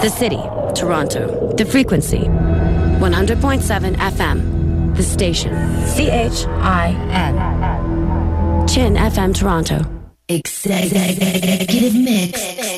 The city, Toronto. The frequency, 100.7 FM. The station, C-H-I-N. Chin FM Toronto. Executive mix.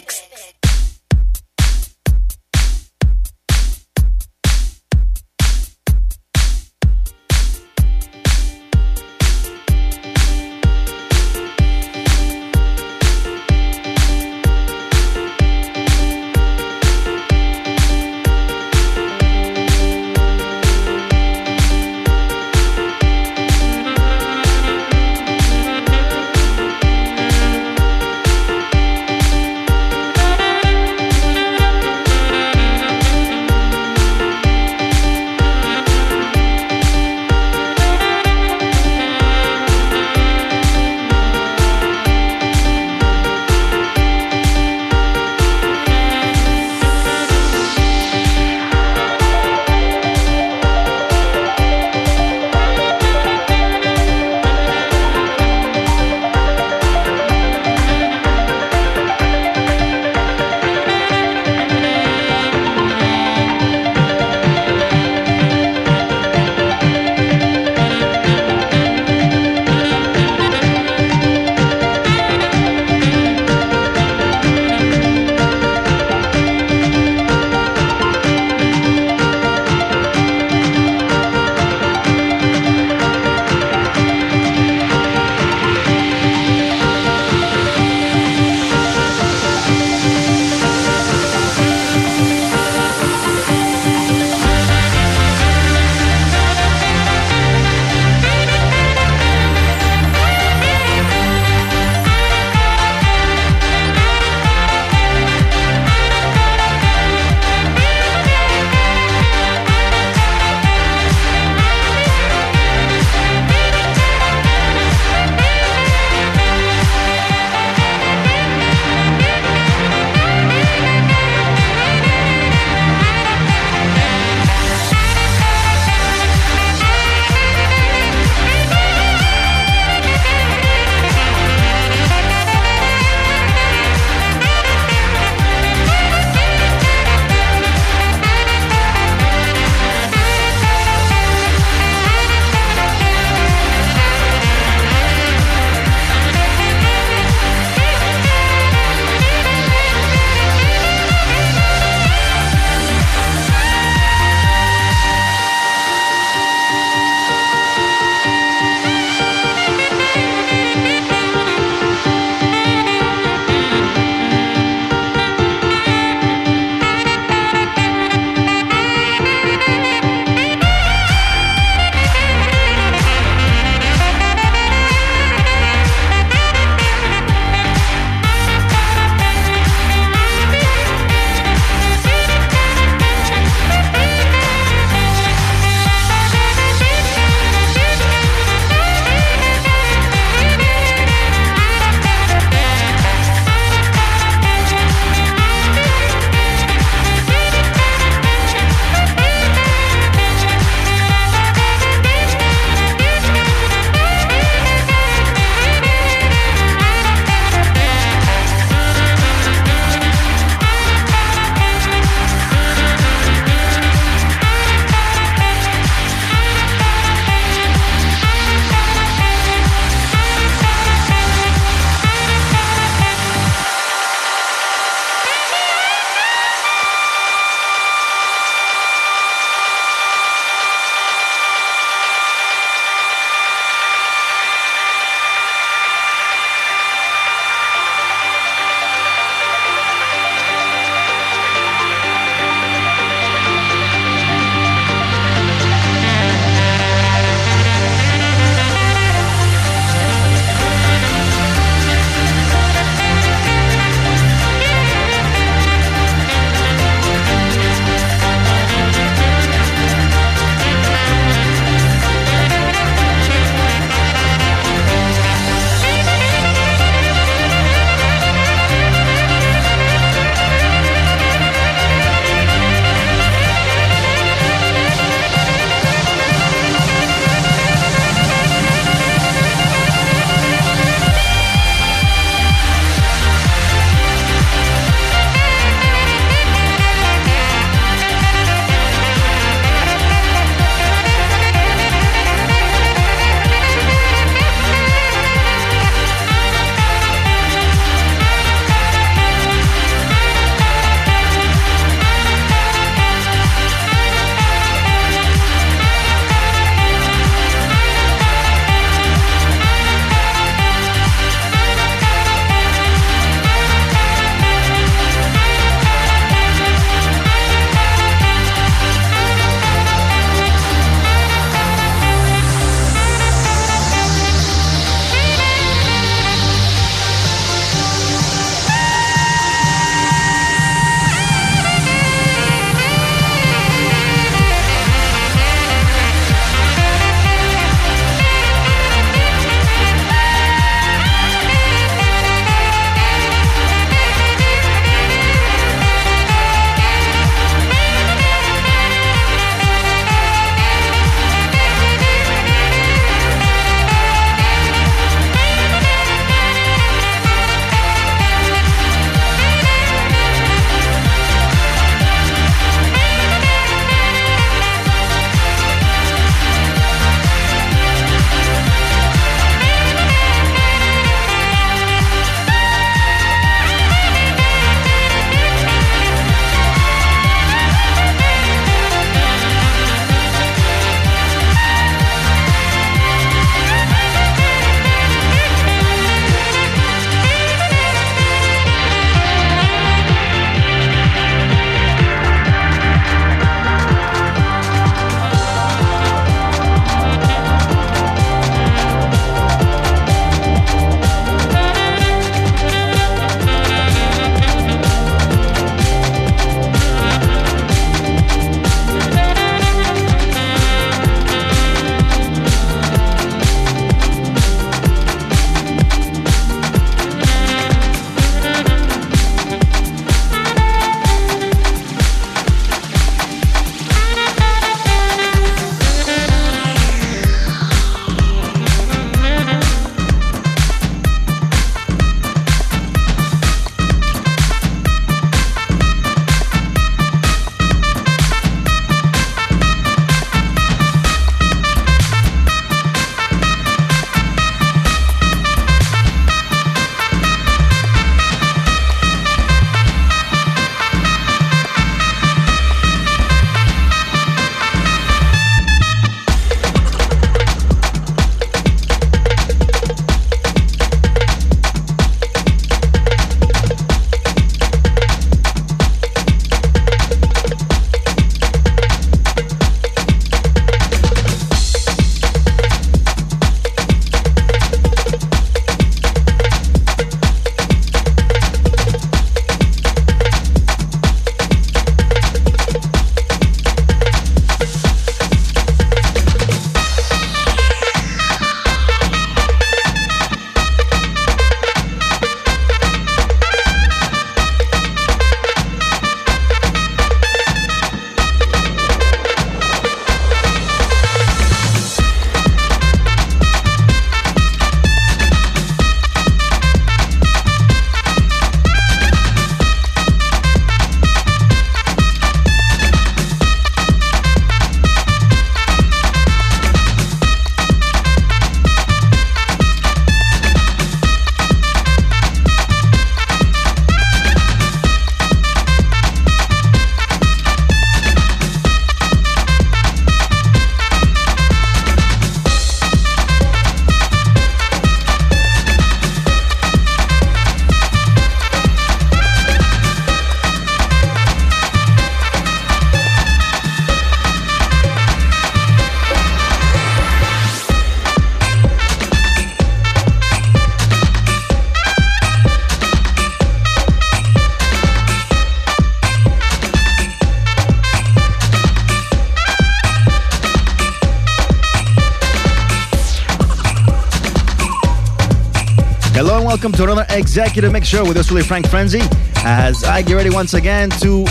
Welcome to another Executive Mix Show with us, really Frank Frenzy. As I get ready once again to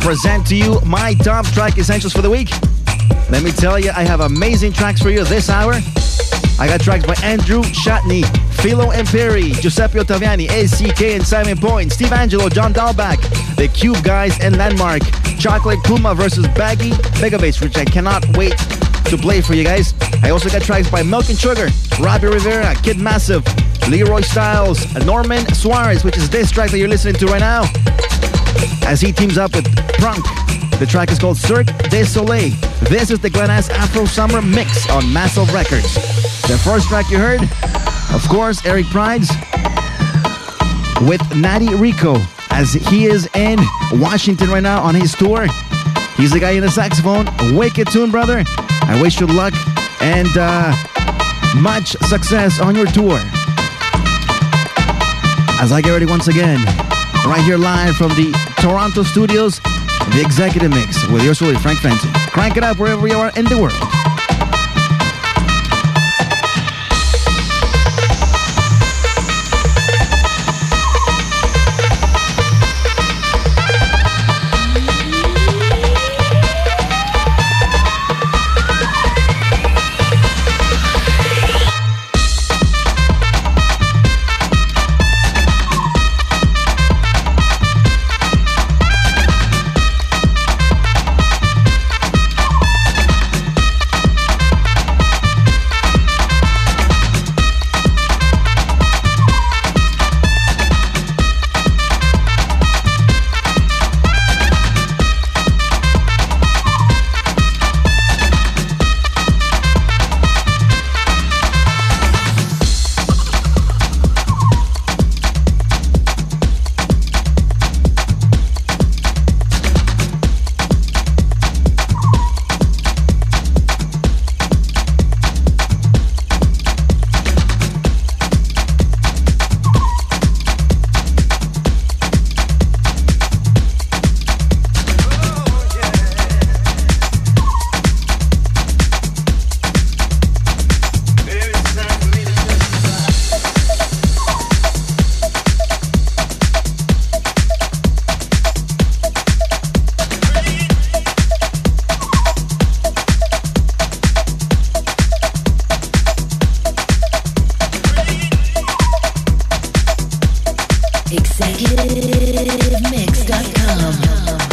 present to you my top track essentials for the week. Let me tell you, I have amazing tracks for you this hour. I got tracks by Andrew Shatney, Filo and Peri, Giuseppe Ottaviani, ACK and Simon Point, Steve Angello, John Dahlback, The Cube Guys and Landmark, Chocolate Puma versus Baggy Megabass, which I cannot wait to play for you guys. I also got tracks by Milk and Sugar, Robbie Rivera, Kid Massive, Leroy Styles, and Norman Suarez, which is this track that you're listening to right now, as he teams up with Prunk. The track is called Cirque du Soleil. This is the Glenn Afro Summer Mix on Massive Records. The first track you heard, of course, Eric Prydz with Natty Rico, as he is in Washington right now on his tour. He's the guy in the saxophone. Wicked tune, brother. I wish you luck and uh, much success on your tour. As I get ready once again, right here live from the Toronto studios, the executive mix with yours truly, Frank Frenzy. Crank it up wherever you are in the world. executivemix.com.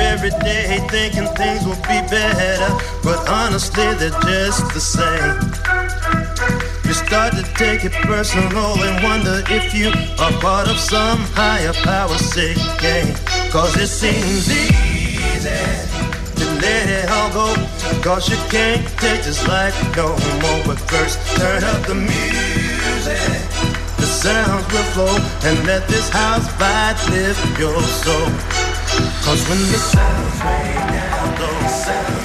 every day thinking things will be better, but honestly, they're just the same. You start to take it personal and wonder if you are part of some higher power sick game. Cause it seems easy to let it all go. Cause you can't take this life no more. But first, turn up the music. The sounds will flow and let this house vibe lift your soul. Cause when the sound right down, those south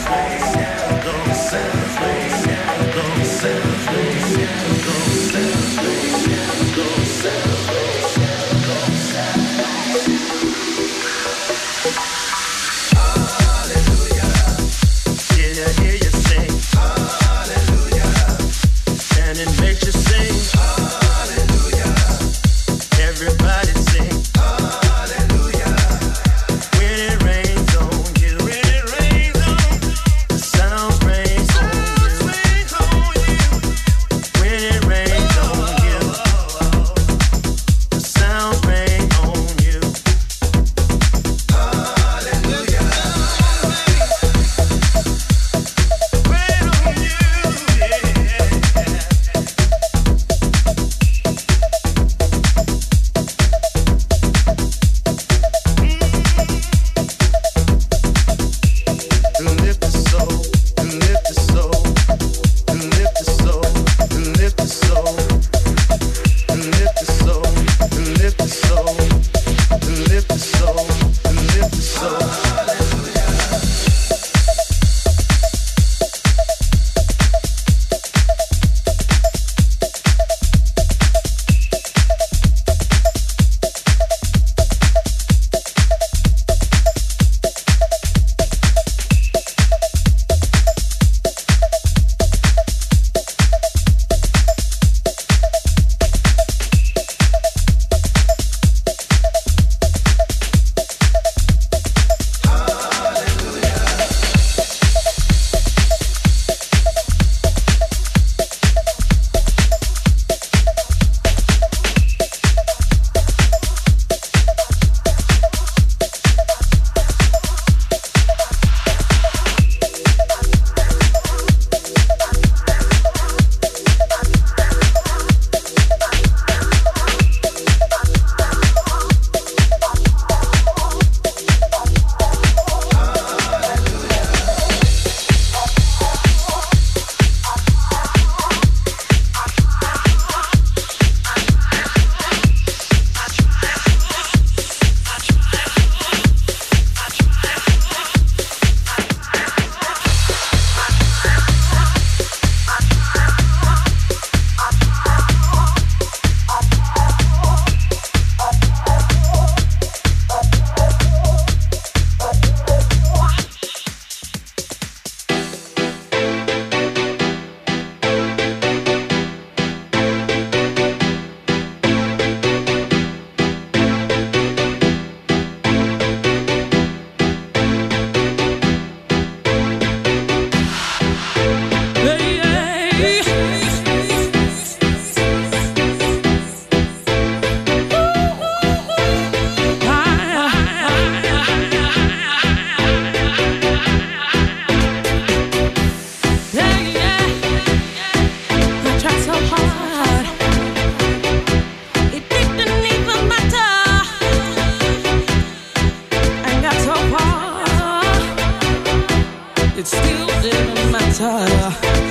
It's still in my tire.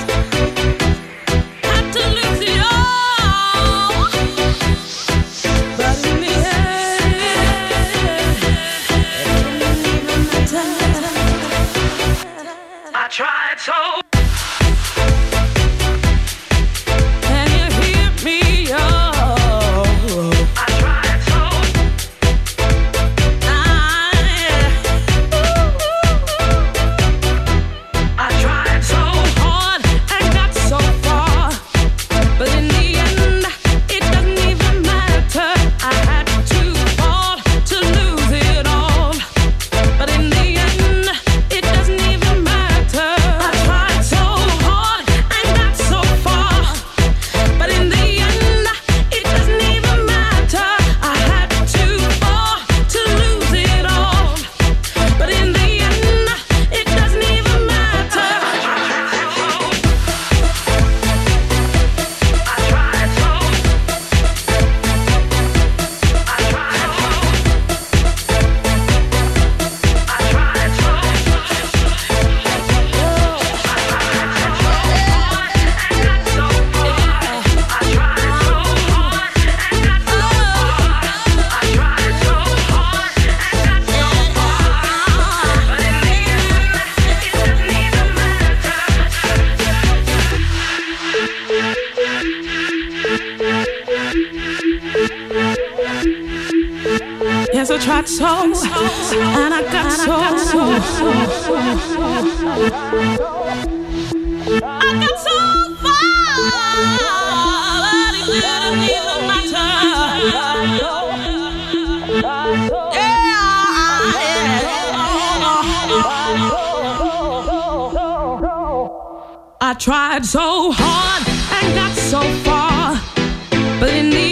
tried so hard and got so far, but in the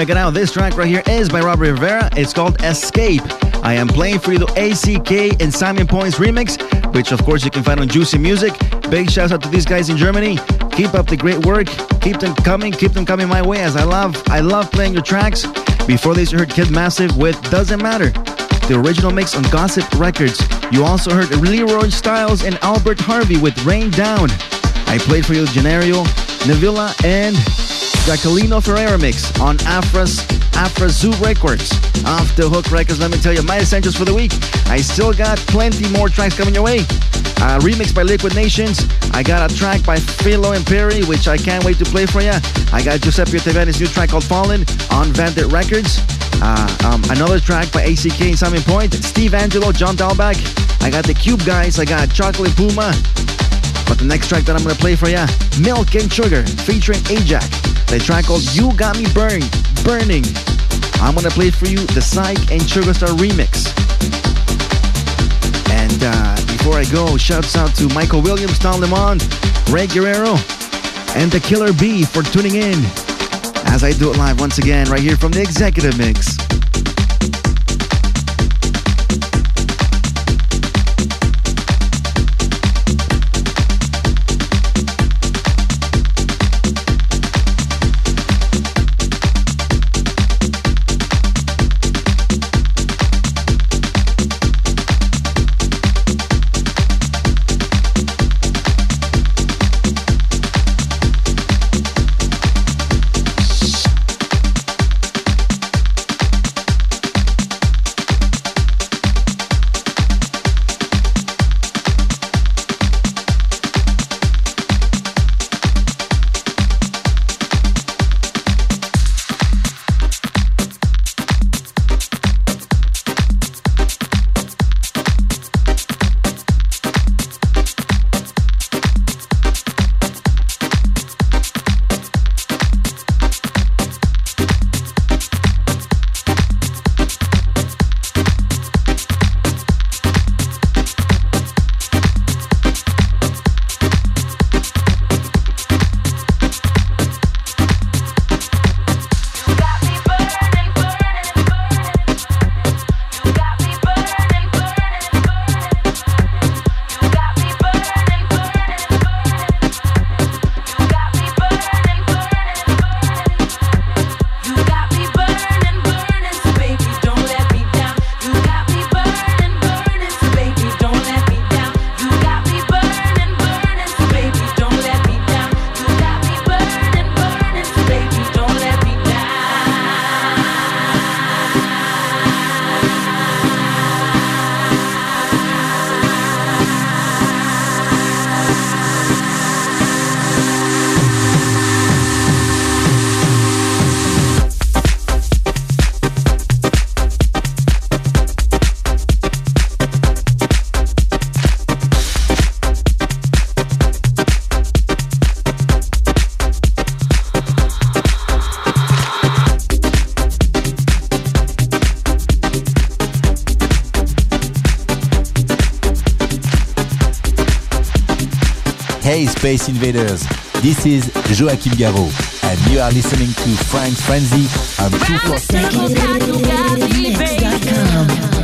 Check it out. This track right here is by Robert Rivera. It's called Escape. I am playing for you the ACK and Simon Points remix, which of course you can find on Juicy Music. Big shout out to these guys in Germany. Keep up the great work. Keep them coming. Keep them coming my way as I love I love playing your tracks. Before this you heard Kid Massive with Doesn't Matter. The original mix on Gossip Records. You also heard Leroy Styles and Albert Harvey with Rain Down. I played for you Genario, Navilla, and Jacqueline Ferreira mix on Afra's Afra Zoo Records. Off the Hook Records, let me tell you, my essentials for the week. I still got plenty more tracks coming your way. A remix by Liquid Nations. I got a track by Filo and Peri, which I can't wait to play for you. I got Giuseppe Ottaviani's new track called Fallen on Vandit Records. Uh, um, another track by ACK and Simon Point. Steve Angello, John Dahlback. I got the Cube Guys. I got Chocolate Puma. But the next track that I'm to play for you, Milk and Sugar, featuring Ajax. The track called You Got Me Burned, Burning. I'm gonna play for you the Psych and Sugarstar remix. And uh, before I go, shouts out to Michael Williams, Tom Lemond, Ray Guerrero, and the Killer B for tuning in as I do it live once again right here from the Executive Mix. Space Invaders. This is Joachim Garraud, and you are listening to Frank Frenzy on 247.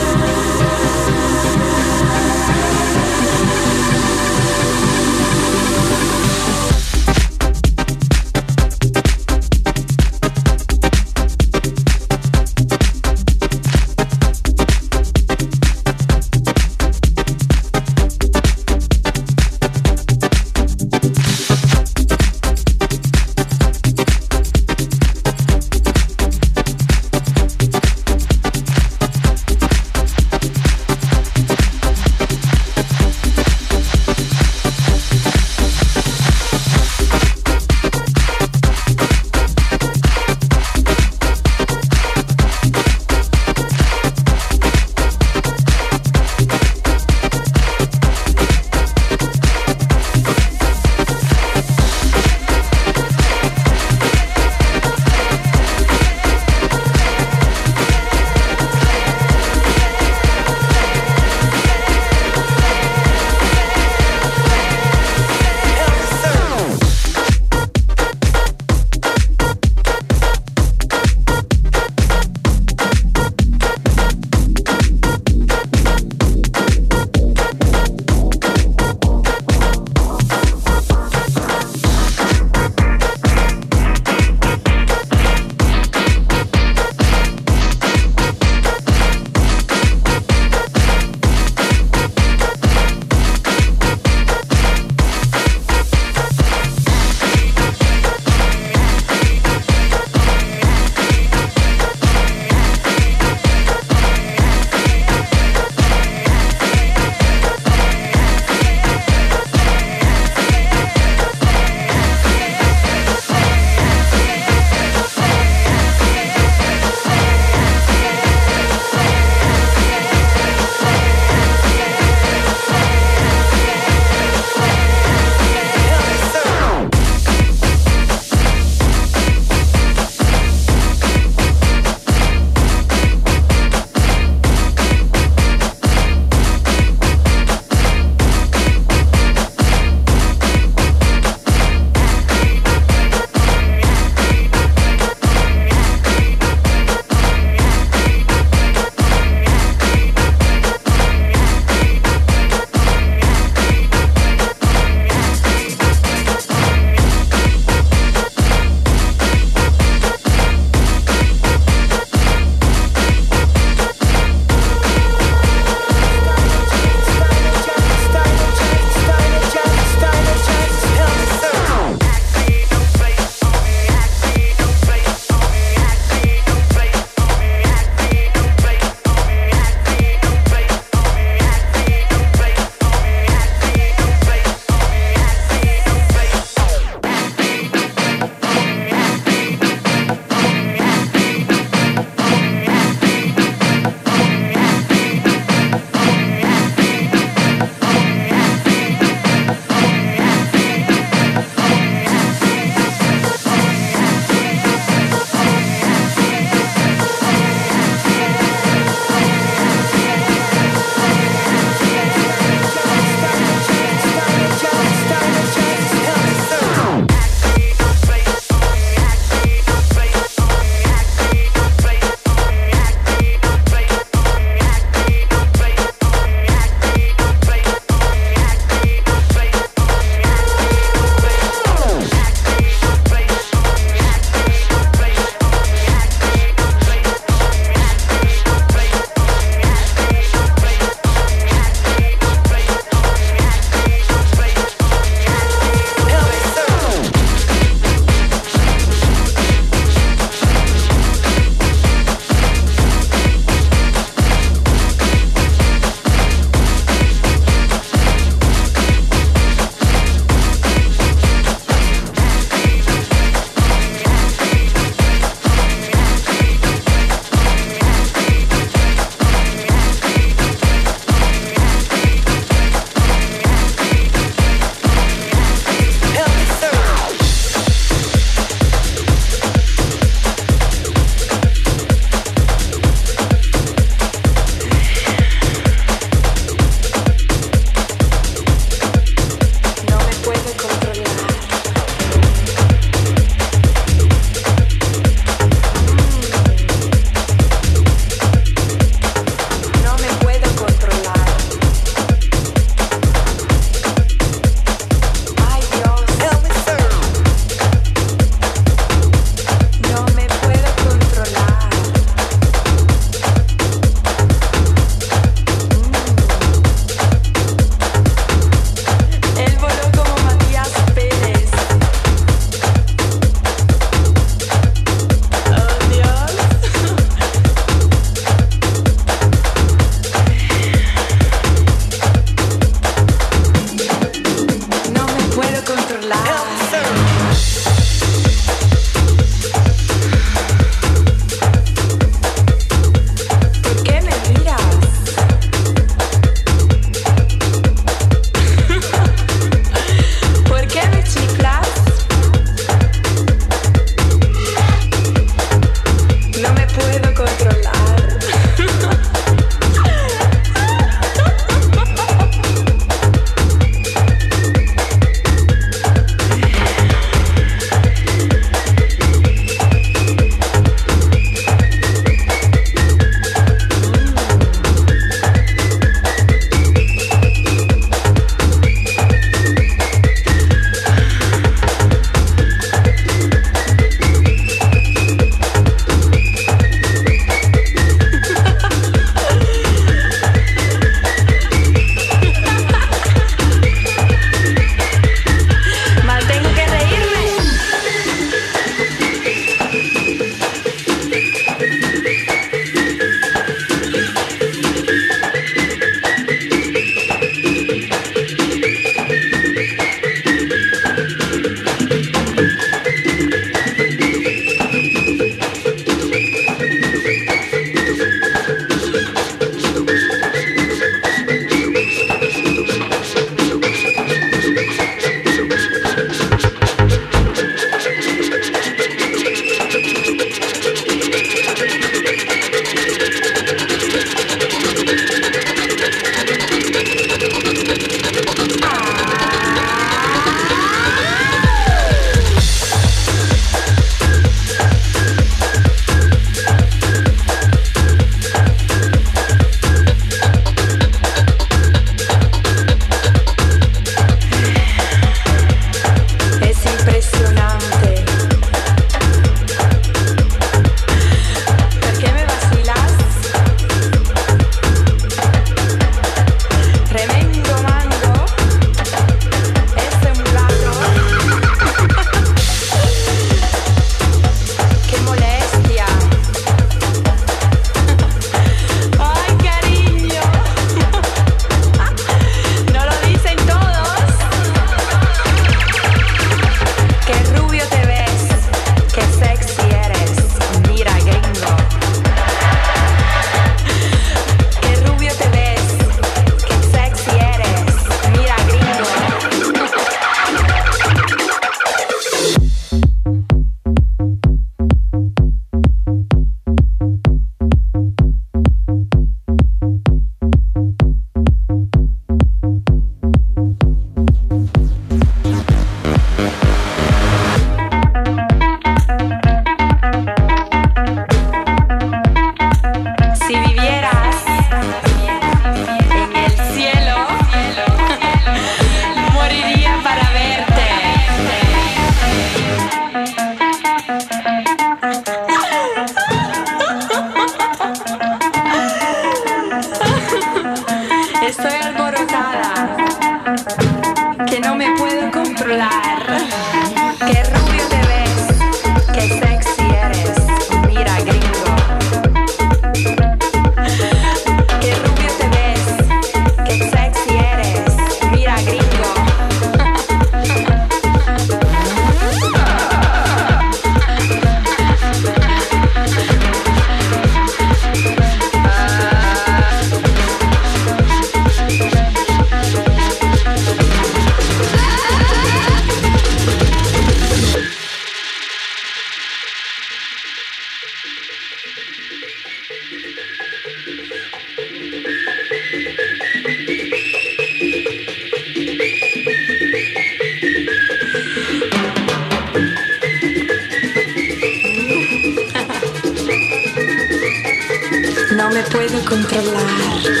controlar.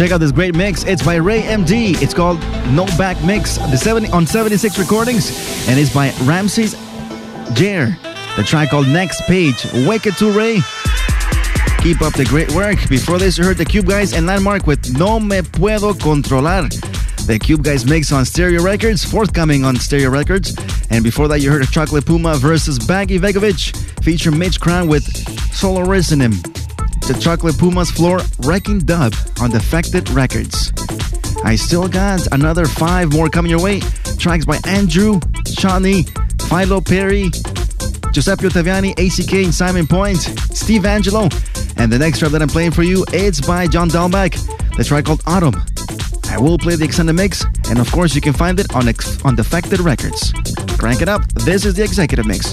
Check out this great mix. It's by Ray MD. It's called No Back Mix the 70, on 76 Recordings, and it's by Ramses Jair. The track called Next Page. Wake it to Ray. Keep up the great work. Before this, you heard the Cube Guys and Landmark with No Me Puedo Controlar. The Cube Guys mix on Stereo Records, forthcoming on Stereo Records. And before that, you heard Chocolate Puma versus Baggy Vegovich, feature Mitch Crown with Solarism. The Chocolate Puma's floor wrecking dub on Defected Records. I still got another five more coming your way. Tracks by Andrew, Shawnee, Filo Peri, Giuseppe Ottaviani, ACK, and Simon Point, Steve Angello. And the next track that I'm playing for you, it's by John Dahlback. The track called Autumn. I will play the extended mix, and of course you can find it on, ex- on Defected Records. Crank it up. This is the executive mix.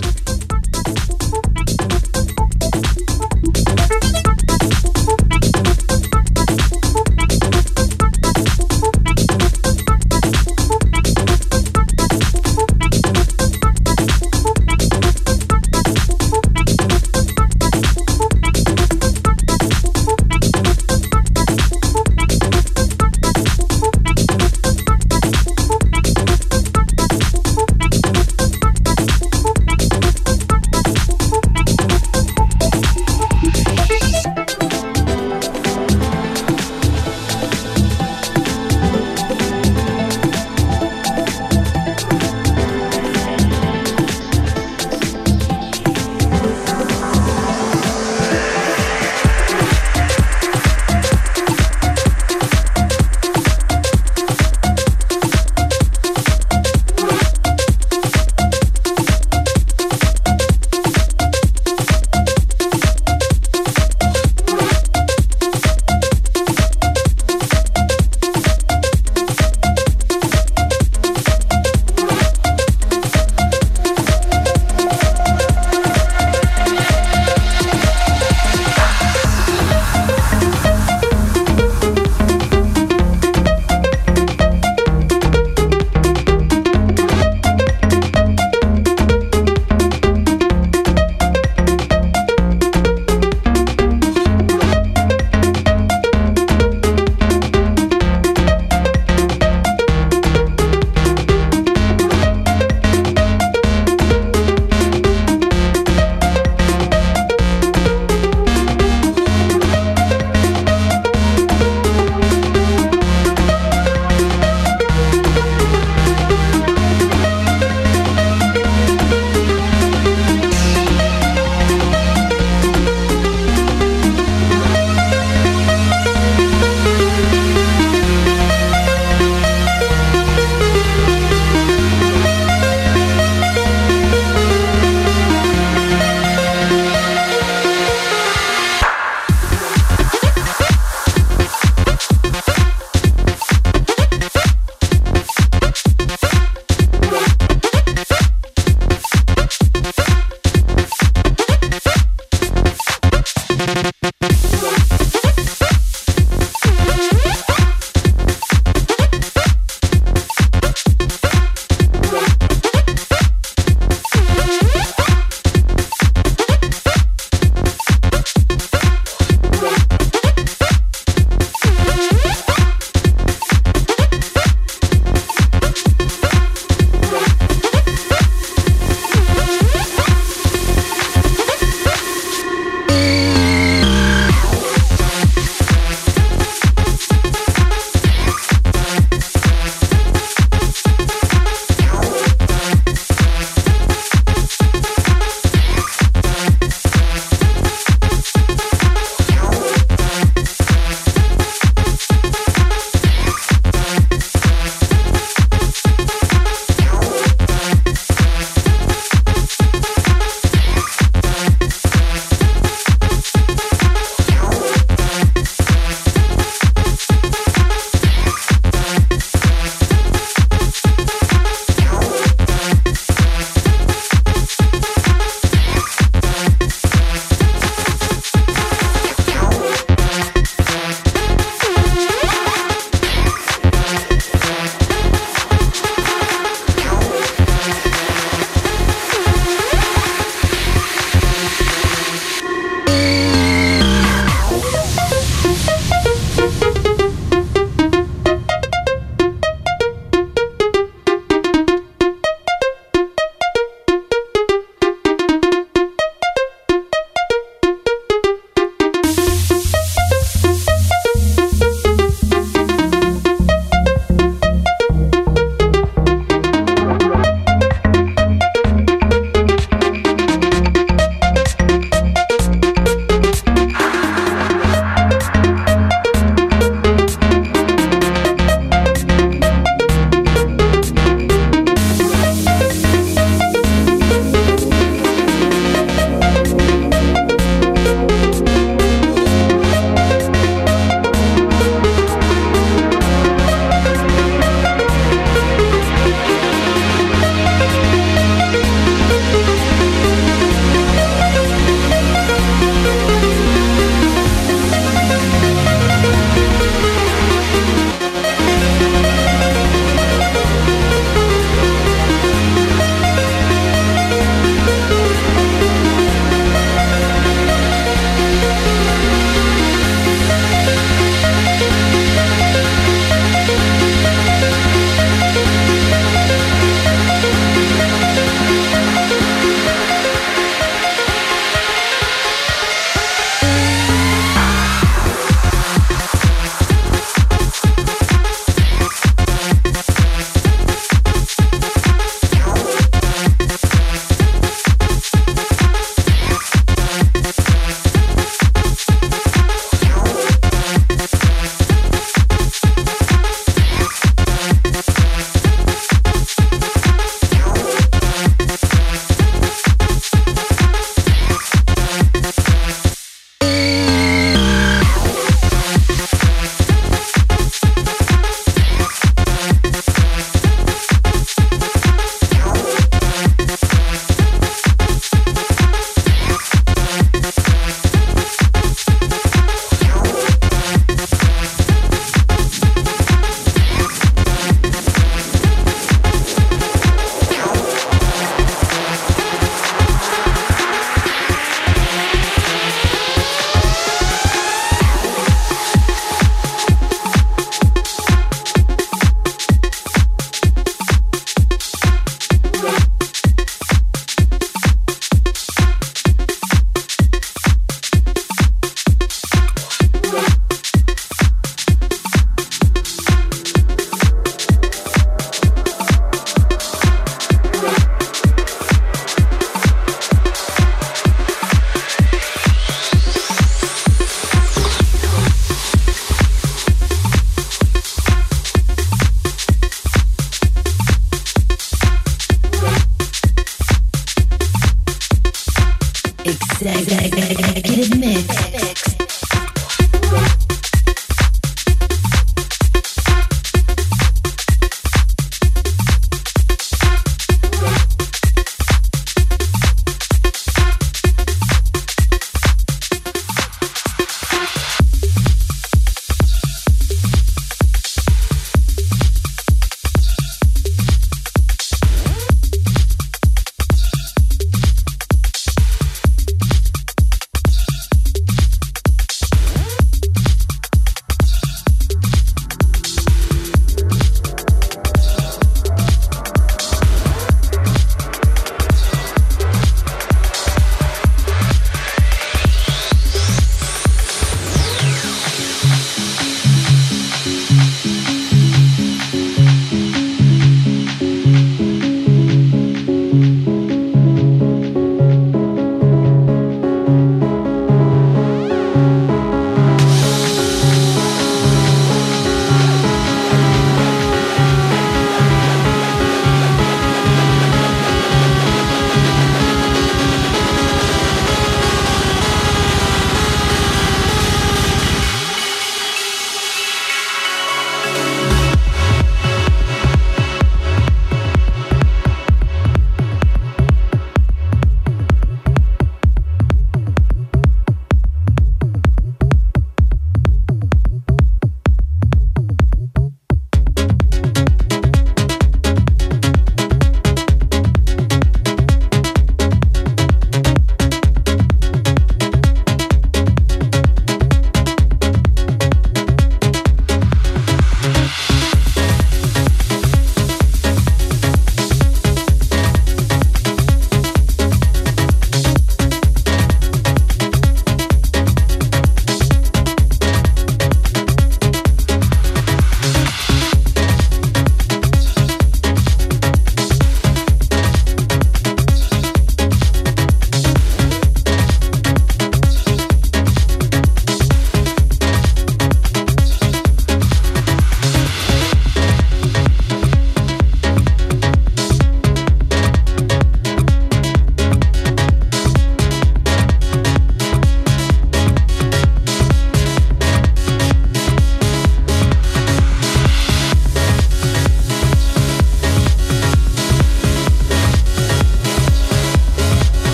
Música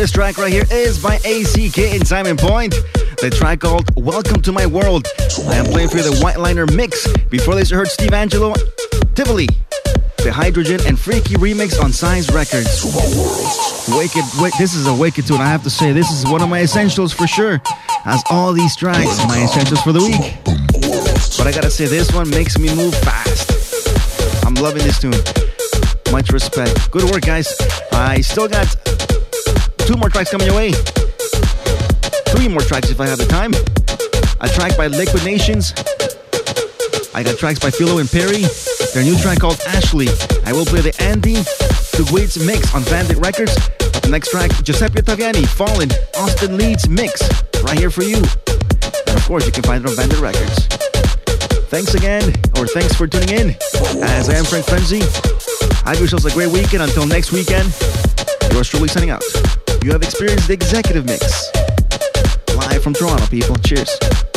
This track right here is by ACK and Simon Point. The track called Welcome to My World. I am playing for you the White Liner mix. Before this, you heard Steve Angello, Tivoli, the Hydrogen and Freaky remix on Science Records. Wicked, this is a wicked tune. I have to say, this is one of my essentials for sure. As all these tracks, my essentials for the week. But I gotta say, this one makes me move fast. I'm loving this tune. Much respect. Good work, guys. I still got two more tracks coming your way. Three more tracks if I have the time. A track by Liquid Nations. I got tracks by Filo and Peri. Their new track called Ashley. I will play the Andy Tugwitz mix on Bandit Records. The next track, Giuseppe Ottaviani, Fallen, Austin Leeds mix. Right here for you. And of course, you can find it on Bandit Records. Thanks again, or thanks for tuning in. As I am Frank Frenzy. Have yourselves a great weekend. Until next weekend, yours truly signing out. You have experienced the executive mix. Live from Toronto, people. Cheers.